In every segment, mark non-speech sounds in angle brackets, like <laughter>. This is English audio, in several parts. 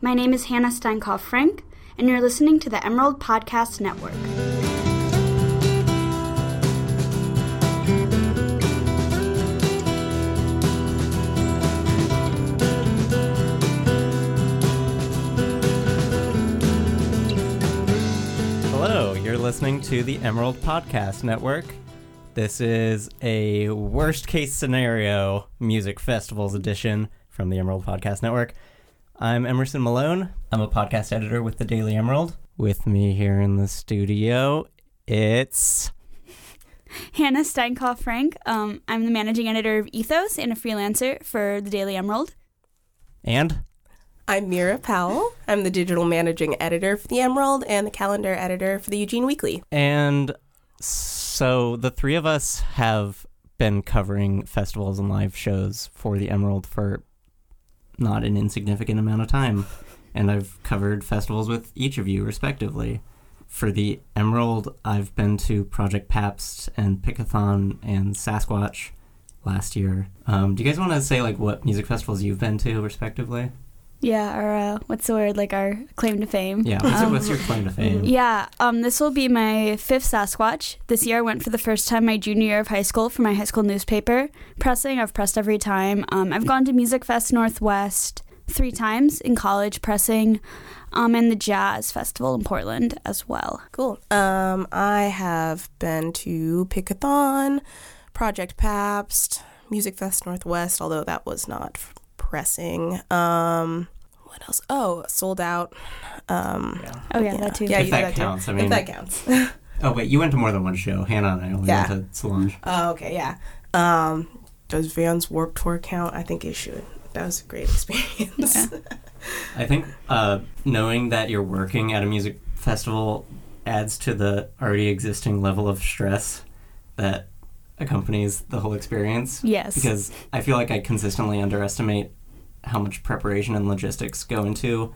My name is Hannah Steinkopf Frank, and you're listening to the Emerald Podcast Network. Hello, you're listening to the Emerald Podcast Network. This is a worst case scenario music festivals edition from the Emerald Podcast Network. I'm Emerson Malone. I'm a podcast editor with the Daily Emerald. With me here in the studio, it's Hannah Steinkopf Frank. Um, I'm the managing editor of Ethos and a freelancer for the Daily Emerald. and I'm Mira Powell. I'm the digital managing editor for the Emerald and the calendar editor for the Eugene Weekly. and so the three of us have been covering festivals and live shows for the Emerald for not an insignificant amount of time. And I've covered festivals with each of you respectively. For the Emerald, I've been to Project Pabst and Pickathon and Sasquatch last year. Um, do you guys want to say like what music festivals you've been to respectively? Yeah, our uh, what's the word? Like our claim to fame. Yeah, what's, your, Um, what's your claim to fame? Yeah, um, this will be my fifth Sasquatch. This year I went for the first time my junior year of high school for my high school newspaper. Pressing, I've pressed every time. Um, I've gone to Music Fest Northwest three times in college pressing, um, and the Jazz Festival in Portland as well. Cool. Um, I have been to Pickathon, Project Pabst, Music Fest Northwest, although that was not f- pressing. Um, what else? Oh, sold out. Um, Oh yeah, that too. Yeah, If you that did that too. counts, I if mean- that counts. <laughs> Oh wait, you went to more than one show. Hannah and I only Yeah. went to Solange. oh, okay, yeah. Um, does Vans Warp Tour count? I think it should. That was a great <laughs> experience. Yeah. I think uh, knowing that you're working at a music festival adds to the already existing level of stress that accompanies the whole experience. Yes. Because I feel like I consistently underestimate how much preparation and logistics go into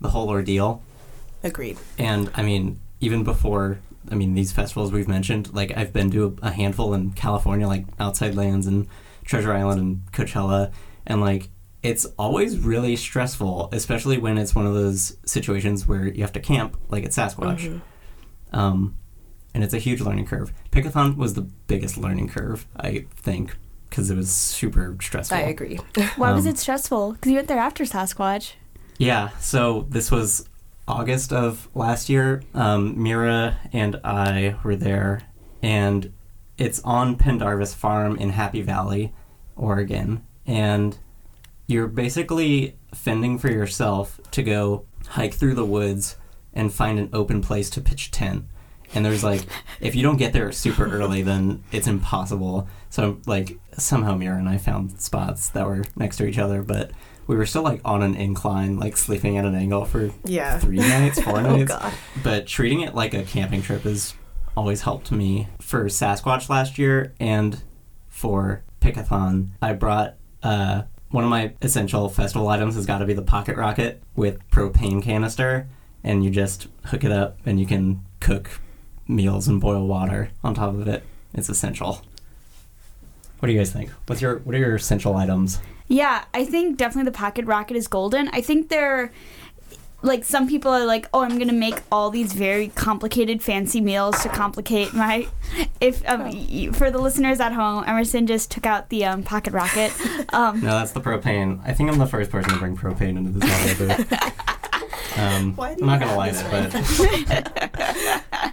the whole ordeal. Agreed. And I mean, even before, I mean, these festivals we've mentioned, like I've been to a, a handful in California, like Outside Lands and Treasure Island and Coachella, and like it's always really stressful, especially when it's one of those situations where you have to camp, like at Sasquatch. Um, and it's a huge learning curve. Pickathon was the biggest learning curve, I think, because it was super stressful. I agree. <laughs> Why was Um, it stressful? Because you went there after Sasquatch. Yeah, so this was August of last year. Um, Mira and I were there, and it's on Pendarvis Farm in Happy Valley, Oregon. And you're basically fending for yourself to go hike through the woods and find an open place to pitch tent. And there's like, if you don't get there super early, then it's impossible. So, like, somehow Mira and I found spots that were next to each other, but we were still like on an incline, like sleeping at an angle for Yeah. three nights, four <laughs> Oh nights. God. But treating it like a camping trip has always helped me. For Sasquatch last year and for Pickathon, I brought uh, one of my essential festival items has got to be the pocket rocket with propane canister, and you just hook it up and you can cook meals and boil water on top of it. It's essential. What do you guys think? What's your what are your essential items? Yeah, I think definitely the pocket rocket is golden. I think they're like some people are like, oh, I'm gonna make all these very complicated, fancy meals to complicate my. <laughs> If um, y- for the listeners at home, Emerson just took out the um, pocket rocket. <laughs> Um, No, that's the propane. I think I'm the first person to bring propane into this <laughs> audio booth. Um, <laughs> I'm not gonna have light this it, but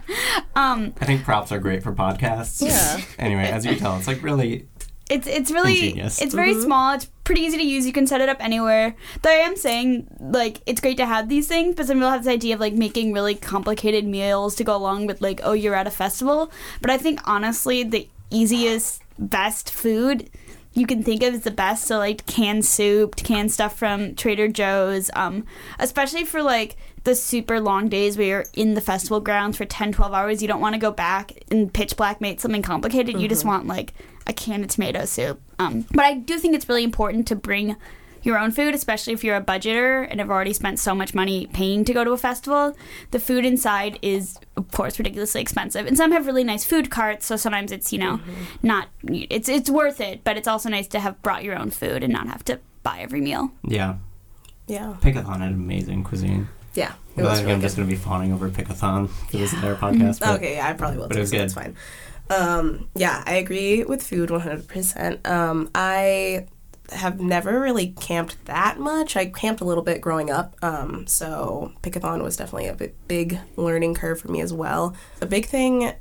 <laughs> um, I think props are great for podcasts. Yeah. <laughs> anyway, as you can tell, it's like really it's it's really Ingenious. it's very small. It's pretty easy to use. You can set it up anywhere. Though I am saying like it's great to have these things, but some people have this idea of like making really complicated meals to go along with like oh you're at a festival. But I think honestly the easiest best food you can think of as the best. So like canned soup, canned stuff from Trader Joe's, um, especially for like the super long days where you're in the festival grounds for 10, 12 hours. You don't want to go back and pitch black make something complicated. You just want like a can of tomato soup. Um, but I do think it's really important to bring your own food, especially if you're a budgeter and have already spent so much money paying to go to a festival. The food inside is, of course, ridiculously expensive, and some have really nice food carts. So sometimes it's you know not it's it's worth it, but it's also nice to have brought your own food and not have to buy every meal. Yeah. Yeah. Pickathon had amazing cuisine. Yeah. I feel like I'm just going to be fawning over Pickathon for this entire podcast. But Okay, yeah, I probably will. but too, it was so That's fine. Um, yeah, I agree with food 100%. Um, I have never really camped that much. I camped a little bit growing up, um, so Pickathon was definitely a big learning curve for me as well. A big thing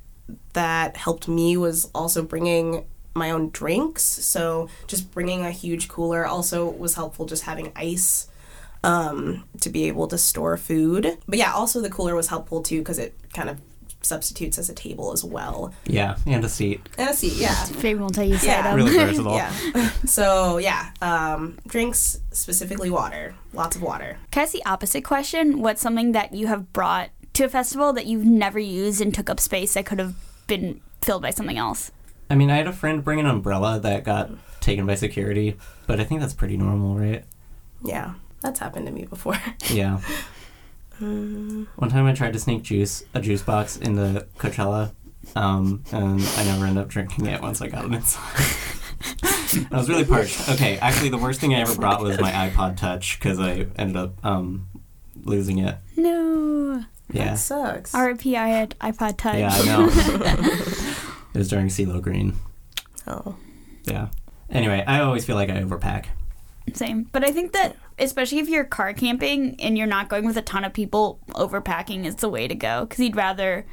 that helped me was also bringing my own drinks. So just bringing a huge cooler also was helpful. Just having ice um, to be able to store food. But yeah, also the cooler was helpful too because it kind of substitutes as a table as well. yeah, and a seat. And a seat, yeah. <laughs> Very multi-use Yeah. item. Really <laughs> versatile. Yeah. so yeah, um, drinks specifically water, lots of water. Can I ask the opposite question? What's something that you have brought to a festival that you've never used and took up space that could have been filled by something else? I mean, I had a friend bring an umbrella that got taken by security, but I think that's pretty normal, right? Yeah, that's happened to me before. <laughs> Yeah. One time I tried to sneak juice, a juice box, into Coachella, um, and I never ended up drinking it once I got it inside. I was really parched. Okay, actually, the worst thing I ever brought was my iPod Touch because I ended up um, losing it. No. Yeah, That sucks. RIP I had iPod Touch. yeah, I know. <laughs> it was during CeeLo Green. Oh. Yeah. Anyway, I always feel like I overpack. Same. But I think that especially if you're car camping and you're not going with a ton of people, overpacking is the way to go because you'd rather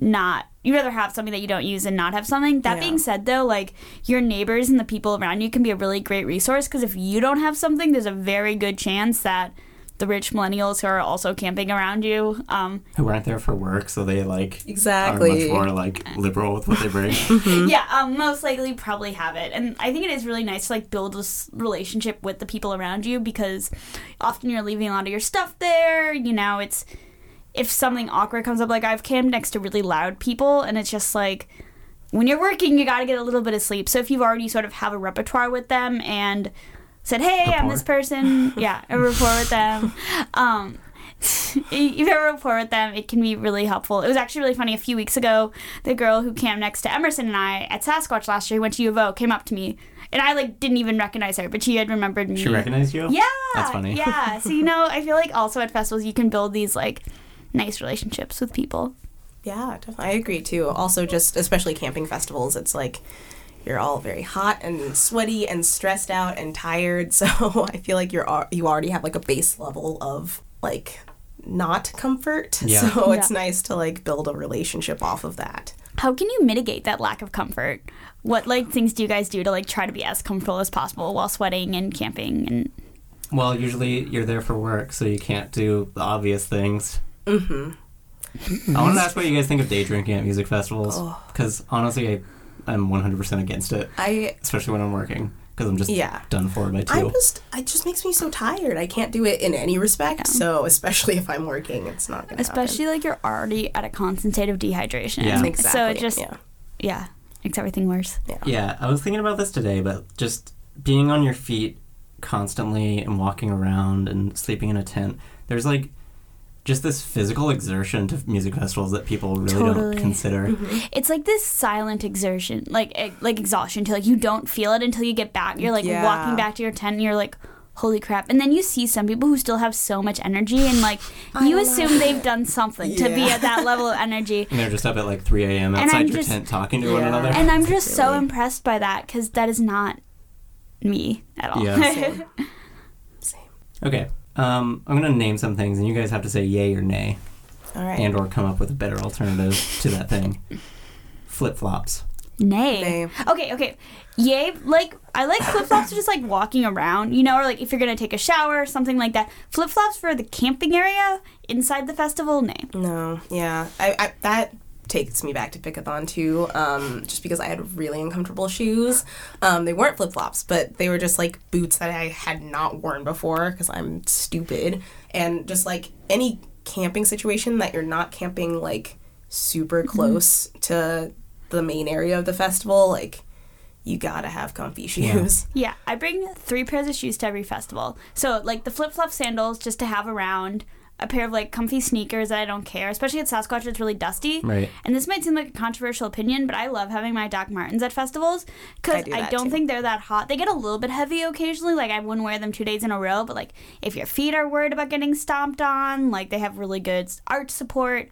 not you'd rather have something that you don't use and not have something. That Yeah. being said though, like your neighbors and the people around you can be a really great resource because if you don't have something, there's a very good chance that the rich millennials who are also camping around you um, Who aren't there for work, so they like Exactly. are much more like liberal with what they bring. <laughs> yeah um, most likely probably have it and i think it is really nice to like build this relationship with the people around you because often you're leaving a lot of your stuff there you know it's if something awkward comes up like i've camped next to really loud people and it's just like when you're working you got to get a little bit of sleep so if you've already sort of have a repertoire with them and said hey i'm this person <laughs> yeah a rapport with them um <laughs> if you have a rapport with them, it can be really helpful. It was actually really funny. A few weeks ago, the girl who camped next to Emerson and I at Sasquatch last year, went to U of O, came up to me, and I like didn't even recognize her, but she had remembered me. She recognized you? Yeah, That's funny. Yeah, so you know, I feel like also at festivals you can build these like nice relationships with people. Yeah, definitely. I agree too. Also, just especially camping festivals, it's like you're all very hot and sweaty and stressed out and tired. <laughs> So I feel like you're al- you already have like a base level of like not comfort. <laughs> Yeah. So it's nice to like build a relationship off of that. How can you mitigate that lack of comfort? What like things do you guys do to like try to be as comfortable as possible while sweating and camping and Well, usually you're there for work, so you can't do the obvious things. Mm-hmm. I wanted to ask what you guys think of day drinking at music festivals, Oh. because honestly, I, I'm 100% against it, I especially when I'm working, because I'm just Yeah. done for by two. I just it just makes me so tired. I can't do it in any respect. Yeah. So especially <laughs> if I'm working, it's not gonna especially like you're already at a constant state of dehydration. Yeah. exactly. So it just yeah. yeah, makes everything worse. Yeah. yeah, I was thinking about this today, but just being on your feet constantly and walking around and sleeping in a tent, there's like just this physical exertion to music festivals that people really Totally. don't consider. <laughs> Mm-hmm. It's like this silent exertion, like like exhaustion. To like you don't feel it until you get back. You're like Yeah. walking back to your tent, and you're like, holy crap! And then you see some people who still have so much energy, and like <laughs> you assume they've done something to be at that level of energy. And they're just up at like 3 a.m. Outside your just- tent talking to one another. And I'm just so Really? impressed by that because that is not me at all. Yeah. <laughs> Same. Same. Okay. Um, I'm gonna name some things, and you guys have to say yay or nay, All right. and or come up with a better alternative to that thing. Flip flops. Nay. Nay. Okay, okay. Yay, like I like flip flops for just like walking around, you know, or like if you're gonna take a shower or something like that. Flip flops for the camping area inside the festival, nay. No, yeah, I, I that takes me back to Pickathon too. Um, just because I had really uncomfortable shoes. Um, they weren't flip flops, but they were just like boots that I had not worn before because I'm stupid. And just like any camping situation that you're not camping like super close to the main area of the festival, like you gotta have comfy shoes. Yeah, I bring three pairs of shoes to every festival. So like the flip flop sandals just to have around. A pair of like comfy sneakers that I don't care, especially at Sasquatch. It's really dusty. Right. And this might seem like a controversial opinion, but I love having my Doc Martens at festivals because I I, do that don't too. think they're that hot. They get a little bit heavy occasionally. Like I wouldn't wear them two days in a row, but like if your feet are worried about getting stomped on, like they have really good arch support.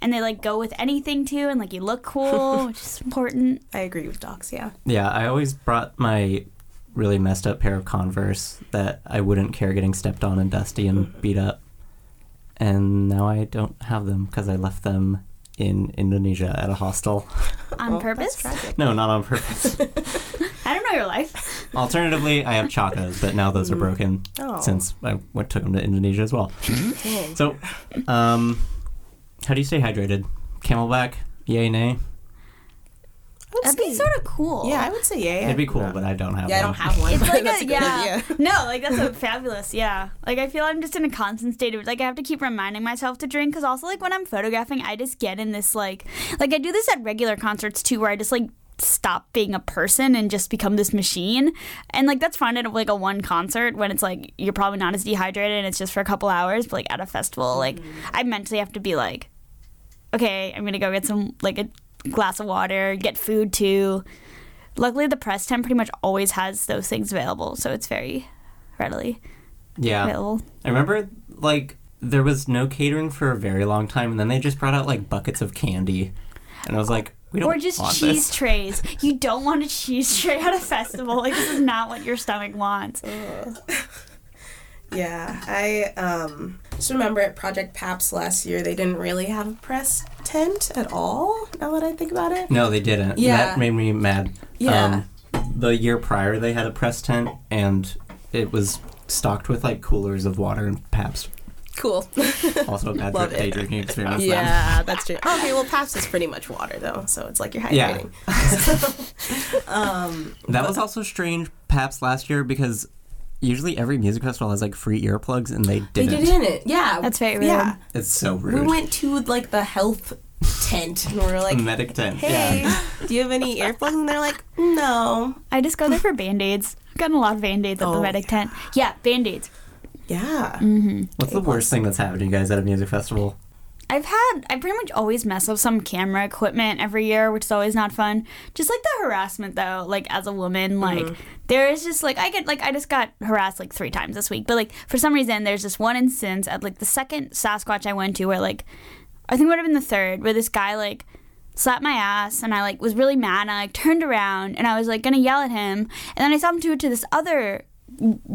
And they like go with anything too, and like you look cool, <laughs> which is important. I agree with docs. Yeah. Yeah, I always brought my really messed up pair of Converse that I wouldn't care getting stepped on and dusty and beat up. And now I don't have them because I left them in Indonesia at a hostel. On Well, purpose? No, not on purpose. <laughs> I don't know your life. Alternatively, I have chacos, but now those are broken Oh. since I went, took them to Indonesia as well. Dang. So, um, how do you stay hydrated? CamelBak? Yay, nay? I would That'd be sort of cool. Yeah, I would say yeah. It'd be cool, but I don't have Yeah, I don't have one. It's <laughs> like a, a yeah. idea. <laughs> No, like that's a fabulous. Yeah. Like I feel I'm just in a constant state of like I have to keep reminding myself to drink because also like when I'm photographing, I just get in this like like I do this at regular concerts too, where I just like stop being a person and just become this machine and like that's fine at like a one concert when it's like you're probably not as dehydrated and it's just for a couple hours but like at a festival like mm-hmm. i mentally have to be like okay i'm gonna go get some like a glass of water get food too luckily the press tent pretty much always has those things available so it's very readily Yeah. available I remember, like, there was no catering for a very long time, and then they just brought out, like, buckets of candy. And I was like, we don't or just want cheese this. trays <laughs> you don't want a cheese tray at a festival like this is not what your stomach wants <laughs> Yeah, I um, just remember at Project Pabst last year, they didn't really have a press tent at all. Now that I think about it. No, they didn't. Yeah. That made me mad. Yeah. Um, the year prior, they had a press tent, and it was stocked with, like, coolers of water and Pabst. Cool. <laughs> Also a bad Love day it. drinking experience. yeah, that's true. Okay, well, Pabst is pretty much water though, so it's like you're hydrating. Yeah. <laughs> <laughs> um, That was also strange, Pabst last year, because usually every music festival has, like, free earplugs, and they they didn't. They didn't. Yeah, That's very rude. Yeah, It's so rude. we went to like the health tent, and we were like, Medic tent. "Hey, Yeah. <laughs> do you have any earplugs?" And they're like, "No." i just go there for band-aids i've gotten a lot of band-aids at the Oh, medic tent yeah band-aids Yeah. Mm-hmm. What's the worst thing that's happened to you guys at a music festival? I've had I pretty much always mess up some camera equipment every year, which is always not fun. Just like the harassment though, like as a woman, like mm-hmm. there is just like I get like I just got harassed like three times this week. But like for some reason there's this one instance at like the second Sasquatch I went to where like I think it would have been the third, where this guy like slapped my ass and I like was really mad and I like turned around and I was like gonna yell at him and then I saw him do it to this other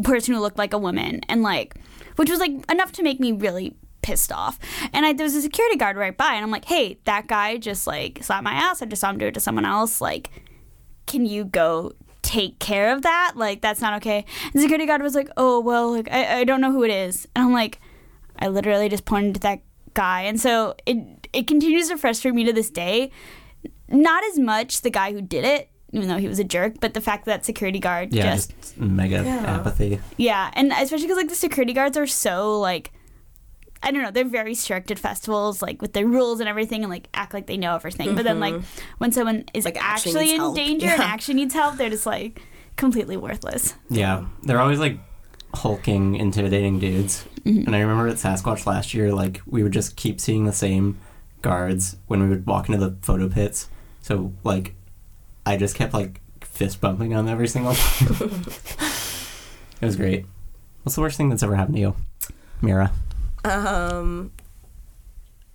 person who looked like a woman and like which was like enough to make me really pissed off. And I, there was a security guard right by and i'm like hey that guy just like slapped my ass. I just saw him do it to someone else. Like can you go take care of that? Like that's not okay. And the security guard was like oh well like i, I don't know who it is. And i'm like i literally just pointed to that guy. And so it it continues to frustrate me to this day. Not as much the guy who did it even though he was a jerk but the fact that security guard Yeah, just just, mega Yeah. apathy. yeah, and especially because like the security guards are so like, I don't know, they're very strict at festivals, like with their rules and everything, and like act like they know everything. But then like when someone is Like, actually actually in help. danger and actually needs help, they're just like completely worthless. Yeah, they're always like hulking, intimidating dudes. Mm-hmm. And I remember at Sasquatch last year, like we would just keep seeing the same guards when we would walk into the photo pits. So like, I just kept like fist bumping them every single <laughs> time. <laughs> it was great. What's the worst thing that's ever happened to you, Mira? Um,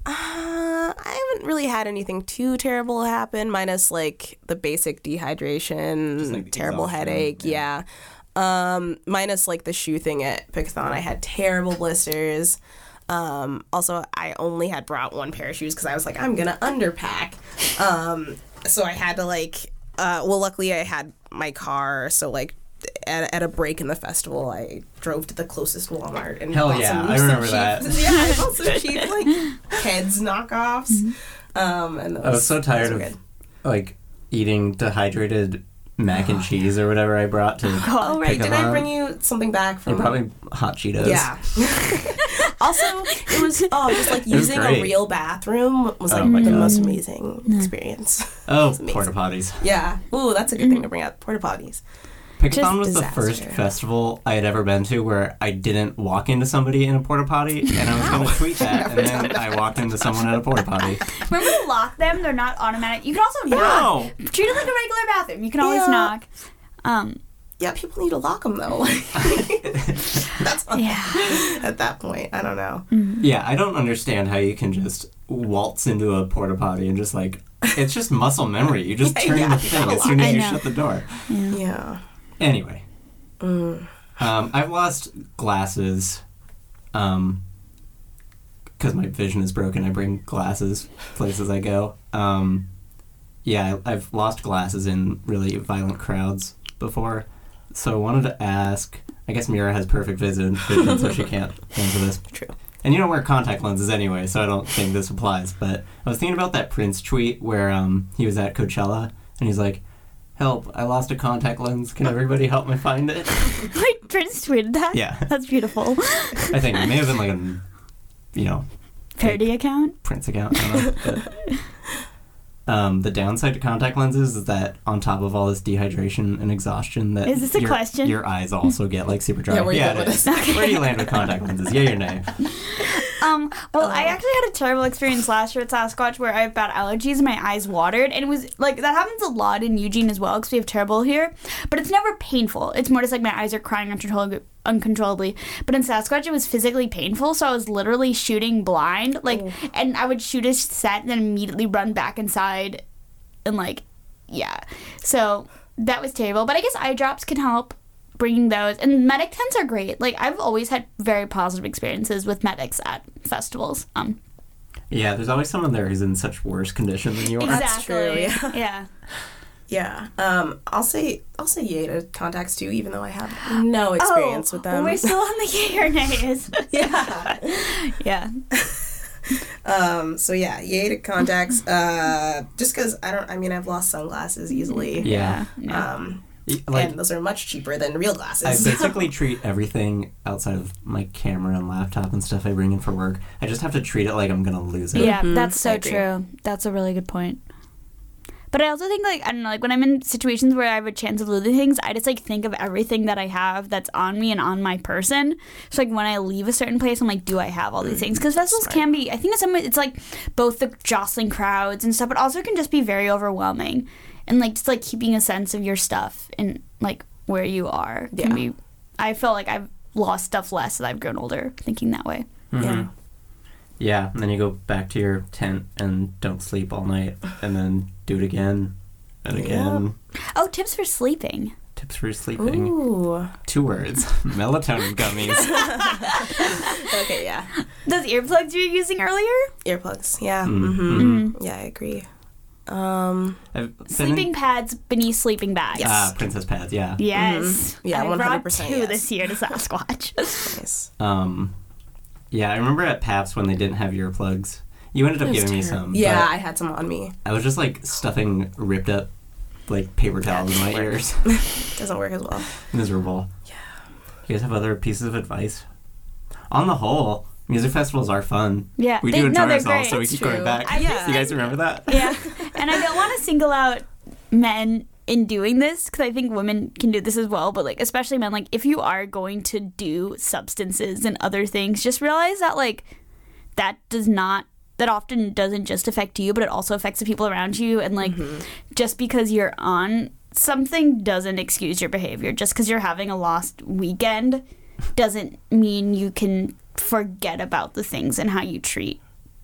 uh, I haven't really had anything too terrible happen, minus like the basic dehydration, Just, like, terrible headache. Yeah. Um, minus like the shoe thing at Pickathon. I had terrible blisters. Um, also, I only had brought one pair of shoes because I was like, I'm gonna underpack. Um, so I had to like, uh, well, luckily I had my car, so like. At, at a break in the festival, I drove to the closest Walmart and Hell bought yeah, some, I some remember cheap- that. Yeah, I bought some <laughs> cheap like Keds knockoffs. Um, and those, I was so tired of good. like eating dehydrated mac and <sighs> cheese or whatever I brought to. Oh right, did them I up. bring you something back from? And probably hot Cheetos. Yeah. <laughs> <laughs> also, it was oh, just like using a real bathroom was like Oh the God. most amazing experience. Oh, amazing. porta potties. Yeah. Ooh, that's a good thing to bring up. Porta potties. Pickathon was the first festival I had ever been to where I didn't walk into somebody in a porta potty, and I was going to tweet <laughs> that, and then I walked into someone at a porta potty. Remember to lock them. They're not automatic. You can also knock. No, Treat it like a regular bathroom. You can always Yeah. knock. Um, Yeah, people need to lock them though. <laughs> That's yeah. at that point. I don't know. yeah, I don't understand how you can just waltz into a porta potty and just like it's just muscle memory. You just <laughs> Yeah, turn yeah, the you thing as soon as you shut the door. Yeah. Anyway, Mm. um, I've lost glasses. Um, because my vision is broken, I bring glasses places I go. Um, yeah, I, I've lost glasses in really violent crowds before. So I wanted to ask. I guess Mira has perfect vision, vision so she can't answer this. <laughs> True. And you don't wear contact lenses anyway, so I don't think this applies. But I was thinking about that Prince tweet where um, he was at Coachella and he's like, "Help! I lost a contact lens. Can everybody help me find it?" <laughs> Wait, Prince tweeted that? Yeah. That's beautiful. I think it may have been like a, you know, Parody account? Prince account. I don't know, <laughs> but, um, the downside to contact lenses is that on top of all this dehydration and exhaustion, that Is this a your, question? Your eyes also get like super dry. Yeah, where you yeah go it with this? Where do you land with contact lenses? Yeah, or nay? <laughs> Um, well, Oh. I actually had a terrible experience last year at Sasquatch where I have bad allergies and my eyes watered. And it was like, that happens a lot in Eugene as well because we have terrible here. But it's never painful. It's more just like my eyes are crying uncontrollably. uncontrollably. But in Sasquatch, it was physically painful. So I was literally shooting blind. Like, and I would shoot a set and then immediately run back inside. And like, yeah. So that was terrible. But I guess eye drops can help bringing those and medic tents are great like i've always had very positive experiences with medics at festivals um Yeah, there's always someone there who's in such worse condition than you are. That's true, yeah. <laughs> yeah Yeah. Um, I'll say I'll say yay to contacts too, even though I have no experience oh, with them. we're still on the yay or nays yeah. <laughs> yeah Um, so yeah, yay to contacts. Uh, just because I don't. I mean, I've lost sunglasses easily. Yeah. yeah. Um, Y- Like, and those are much cheaper than real glasses. I <laughs> basically treat everything outside of my camera and laptop and stuff I bring in for work. I just have to treat it like I'm gonna lose it. Yeah, Mhm, that's so true. That's a really good point. But I also think like I don't know, like when I'm in situations where I have a chance of losing things, I just like think of everything that I have that's on me and on my person. So like when I leave a certain place, I'm like, do I have all these things? Because festivals Smart. can be. I think in some ways it's like both the jostling crowds and stuff, but also can just be very overwhelming, and like just like keeping a sense of your stuff and like where you are can Yeah. be. I feel like I've lost stuff less as I've grown older, thinking that way. Mhm. Yeah. Yeah, and then you go back to your tent and don't sleep all night, and then do it again and Yeah. again. Oh, tips for sleeping. Tips for sleeping. Ooh. Two words: <laughs> melatonin gummies. <laughs> Okay. Yeah. Those earplugs you were using earlier? Earplugs. Yeah. Mm, Mm-hmm. Yeah, I agree. Um. I've in- Sleeping pads beneath sleeping bags. Ah, princess pads. Yeah. Yes. Yeah, I brought 100% two yes. this year to Sasquatch. <laughs> Nice. Um, yeah, I remember at Pabst when they didn't have earplugs. You ended up It was giving me some. Yeah, I had some on me. I was just like stuffing ripped up like paper towels in my <laughs> ears. <laughs> Doesn't work as well. Miserable. Yeah. You guys have other pieces of advice? On the whole, music festivals are fun. yeah. We they, do in no, they're Torres Hall, great. so we It's keep going back. I Yeah. You guys remember that? yeah. And I don't want to single out men in doing this because I think women can do this as well. But like, especially men, like if you are going to do substances and other things, just realize that like that does not that often doesn't just affect you, but it also affects the people around you. And like, mm-hmm. just because you're on something doesn't excuse your behavior. Just because you're having a lost weekend doesn't mean you can forget about the things and how you treat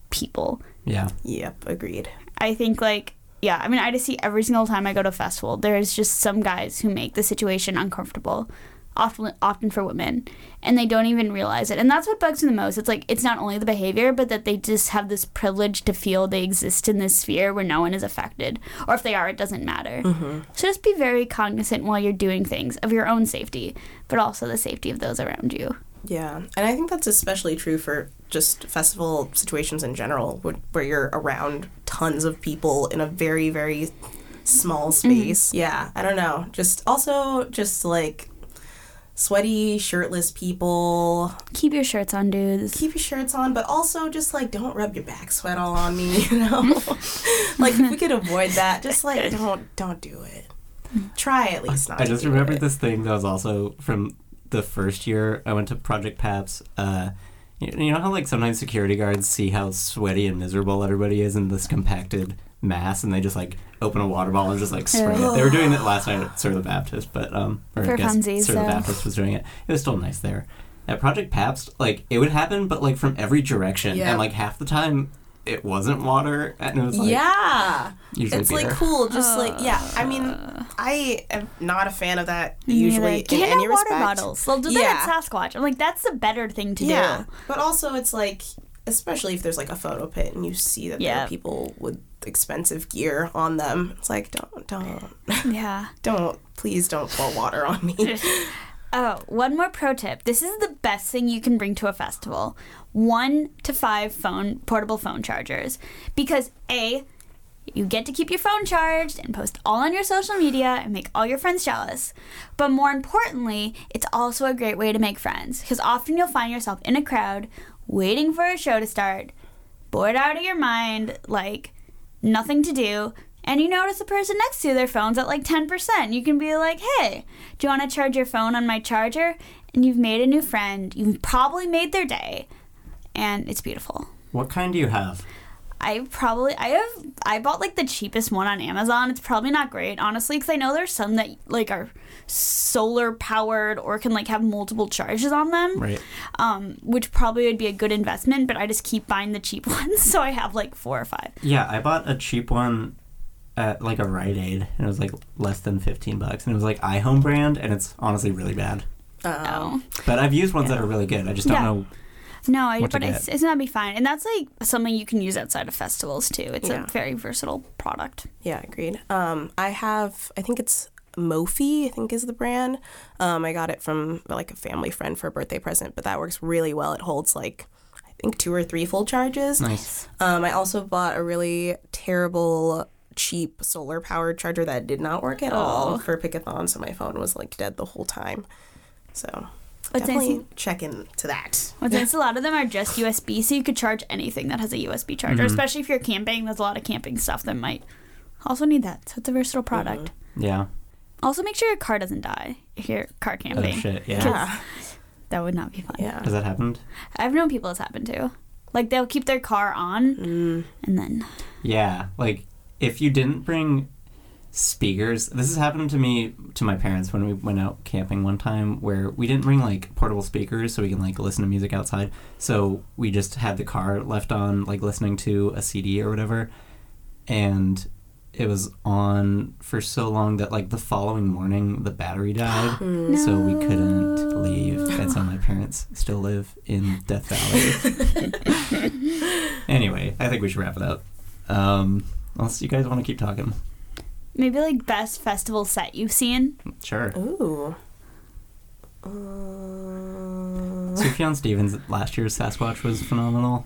people. Yeah. Yep. Agreed. I think like yeah, I mean I just see every single time I go to a festival, there's just some guys who make the situation uncomfortable. Often, often for women, and they don't even realize it, and that's what bugs me the most. It's like it's not only the behavior, but that they just have this privilege to feel they exist in this sphere where no one is affected, or if they are, it doesn't matter. Mm-hmm. So just be very cognizant while you're doing things of your own safety, but also the safety of those around you. Yeah, and I think that's especially true for just festival situations in general, where, where you're around tons of people in a very, very small mm-hmm. space. Yeah, I don't know. Just also, just like sweaty, shirtless people. Keep your shirts on, dudes. Keep your shirts on, but also just like don't rub your back sweat all on me. <laughs> You know, <laughs> like if we could avoid that, just like <laughs> don't don't do it. try at least not. I just do remembered it. this thing that was also from the first year I went to Project Pabst. Uh, you you know how like sometimes security guards see how sweaty and miserable everybody is in this compacted mass, and they just like open a water bottle and just like spray it. They were doing it last night at Sir the Baptist, but um, or For I guess funsies, Sir the. Baptist was doing it. It was still nice there. At Project Pabst, like it would happen, but like from every direction, Yeah. and like half the time it wasn't water, and it was like yeah, usually it's beer. like cool. Just like yeah, I mean, Uh. I am not a fan of that usually neither. in Get any water respect. bottles. They'll do Yeah. that at Sasquatch. I'm like, that's the better thing to yeah, do. but also it's like, especially if there's like a photo pit and you see that there are people with expensive gear on them. It's like don't don't Yeah. <laughs> don't please don't pour water on me. Oh, one more pro tip. This is the best thing you can bring to a festival. One to five phone portable phone chargers. Because A, you get to keep your phone charged and post all on your social media and make all your friends jealous. But more importantly, it's also a great way to make friends. Because often you'll find yourself in a crowd waiting for a show to start, bored out of your mind, like nothing to do, and you notice the person next to you, their phone's at like 10%. You can be like, hey, do you want to charge your phone on my charger? And you've made a new friend. You've probably made their day. And it's beautiful. What kind do you have? I probably I have I bought like the cheapest one on Amazon. It's probably not great, honestly, because I know there's some that like are solar powered or can like have multiple charges on them. Right. Um, which probably would be a good investment, but I just keep buying the cheap <laughs> ones, so I have like four or five. Yeah, I bought a cheap one at like a Rite Aid, and it was like less than fifteen bucks, and it was like iHome brand, and it's honestly really bad. Oh. But I've used ones that are really good. I just don't Yeah. know. No, I, what to but it's, get. it's gonna be fine, and that's like something you can use outside of festivals too. It's Yeah. a very versatile product. Yeah, agreed. Um, I have, I think it's Mophie, I think is the brand. Um, I got it from like a family friend for a birthday present, but that works really well. It holds like, I think two or three full charges. Nice. Um, I also bought a really terrible, cheap solar powered charger that did not work at Oh. all for Pickathon, so my phone was like dead the whole time. So What's definitely nice, check into that. what's nice, a lot of them are just USB, so you could charge anything that has a USB charger. Mhm. Especially if you're camping, there's a lot of camping stuff that might also need that. So it's a versatile product. Yeah. Also, make sure your car doesn't die if you're car Oh camping. shit. Yeah. Yeah, That would not be fun. yeah. Has that happened? I've known people it's happened to. Like they'll keep their car on Mm, and then Yeah. Like if you didn't bring speakers, this has happened to me to my parents when we went out camping one time where we didn't bring like portable speakers so we can like listen to music outside. So we just had the car left on like listening to a CD or whatever and it was on for so long that like the following morning the battery died. <gasps> So we couldn't leave. And so my parents still live in Death Valley. <laughs> anyway, I think we should wrap it up. Um, unless you guys want to keep talking. maybe like best festival set you've seen. Sure. Ooh. Uh, Sufjan Stevens last year's Sasquatch was phenomenal.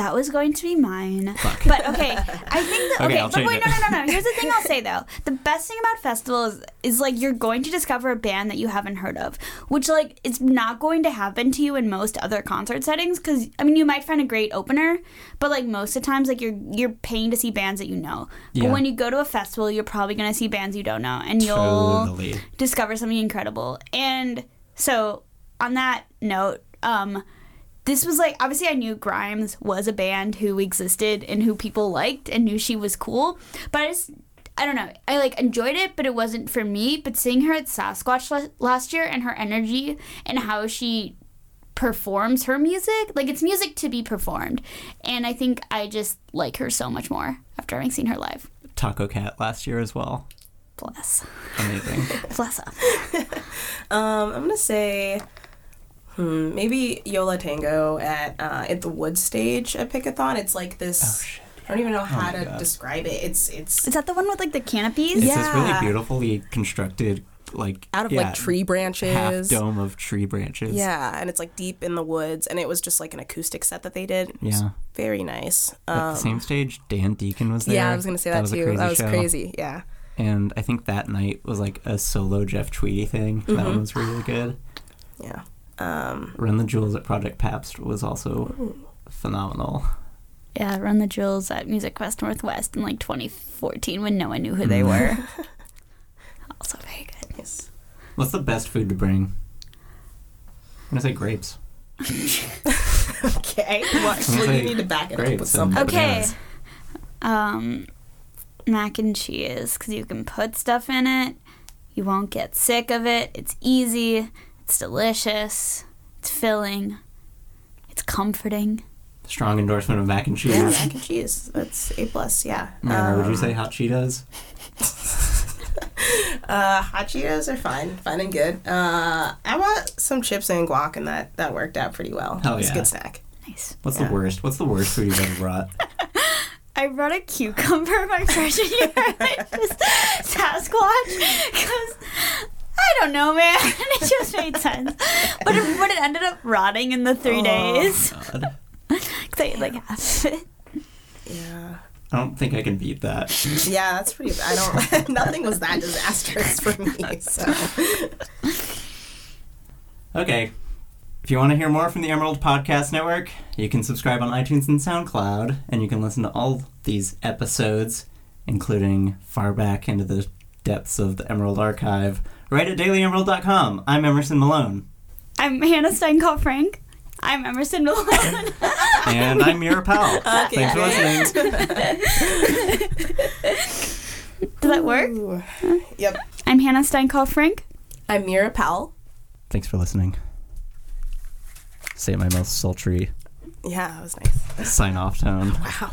That was going to be mine. Fuck. But okay, I think that <laughs> Okay, okay, I'll but wait, it. no, no, no, no. Here's the thing I'll say though. <laughs> The best thing about festivals is like you're going to discover a band that you haven't heard of, which like it's not going to happen to you in most other concert settings. Because I mean, you might find a great opener, but like most of the times, like you're you're paying to see bands that you know. Yeah. But when you go to a festival, you're probably gonna see bands you don't know, and you'll Totally. discover something incredible. And so, on that note, um, this was like obviously I knew Grimes was a band who existed and who people liked and knew she was cool, but I just I don't know. I like enjoyed it, but it wasn't for me. But seeing her at Sasquatch la- last year and her energy and how she performs her music, like it's music to be performed, and I think I just like her so much more after having seen her live. Tacocat last year as well. Bless, Amazing. <laughs> bless her. <laughs> Um, I'm gonna say, hmm, maybe Yo La Tengo at uh, at the Wood stage at Pickathon. It's like this. oh shit. I don't even know how my to God. describe it. It's it's Is that the one with like the canopies? Yeah. It's this really beautifully constructed, like out of yeah, like tree half branches. dome of tree branches. Yeah, and it's like deep in the woods, and it was just like an acoustic set that they did. It was Yeah. very nice. At Um, the same stage, Dan Deacon was there. yeah, I was gonna say that, was a too. crazy That was show. crazy. Yeah, And I think that night was like a solo Jeff Tweedy thing. That Mhm. one was really good. yeah. Um, Run the Jewels at Project Pabst was also ooh. phenomenal. Yeah, Run the Jewels at Music Fest Northwest in like 2014 when no one knew who they were. <laughs> Also very good. Yes. What's the best food to bring? I'm gonna say grapes. <laughs> Okay. What? gonna Well, say you need to back it up with something. Okay. Um, mac and cheese because you can put stuff in it. You won't get sick of it. It's easy. It's delicious. It's filling. It's comforting. Strong endorsement of mac and cheese. Yeah, mac and cheese. That's A plus. Yeah. Mara, would you Um, say hot Cheetos? <laughs> Uh, hot Cheetos are fine, fine and good. Uh, I bought some chips and guac, and that that worked out pretty well. Hell it's yeah. a good snack. Nice. What's yeah. the worst? What's the worst food you've ever brought? <laughs> I brought a cucumber my freshman year. and <laughs> it just Sasquatch because I don't know, man. <laughs> It just made sense. But it, but it ended up rotting in the three Oh. days. God. <laughs> Cause I ate like half of it. Yeah. I don't think I can beat that. Yeah, that's pretty. I don't. <laughs> nothing was that disastrous for me. So. Okay. If you want to hear more from the Emerald Podcast Network, you can subscribe on iTunes and SoundCloud, and you can listen to all these episodes, including far back into the depths of the Emerald Archive, right at dailyemerald.com. I'm Emerson Malone. I'm Hannah Steinkopf Frank. I'm Emerson Malone. And I'm Mira Powell. <laughs> Okay, Thanks for listening. Does that work? Ooh. Yep. I'm Hannah Steinkopf Frank. I'm Mira Powell. Thanks for listening. Say my most sultry Yeah, that was nice. sign off tone. Wow.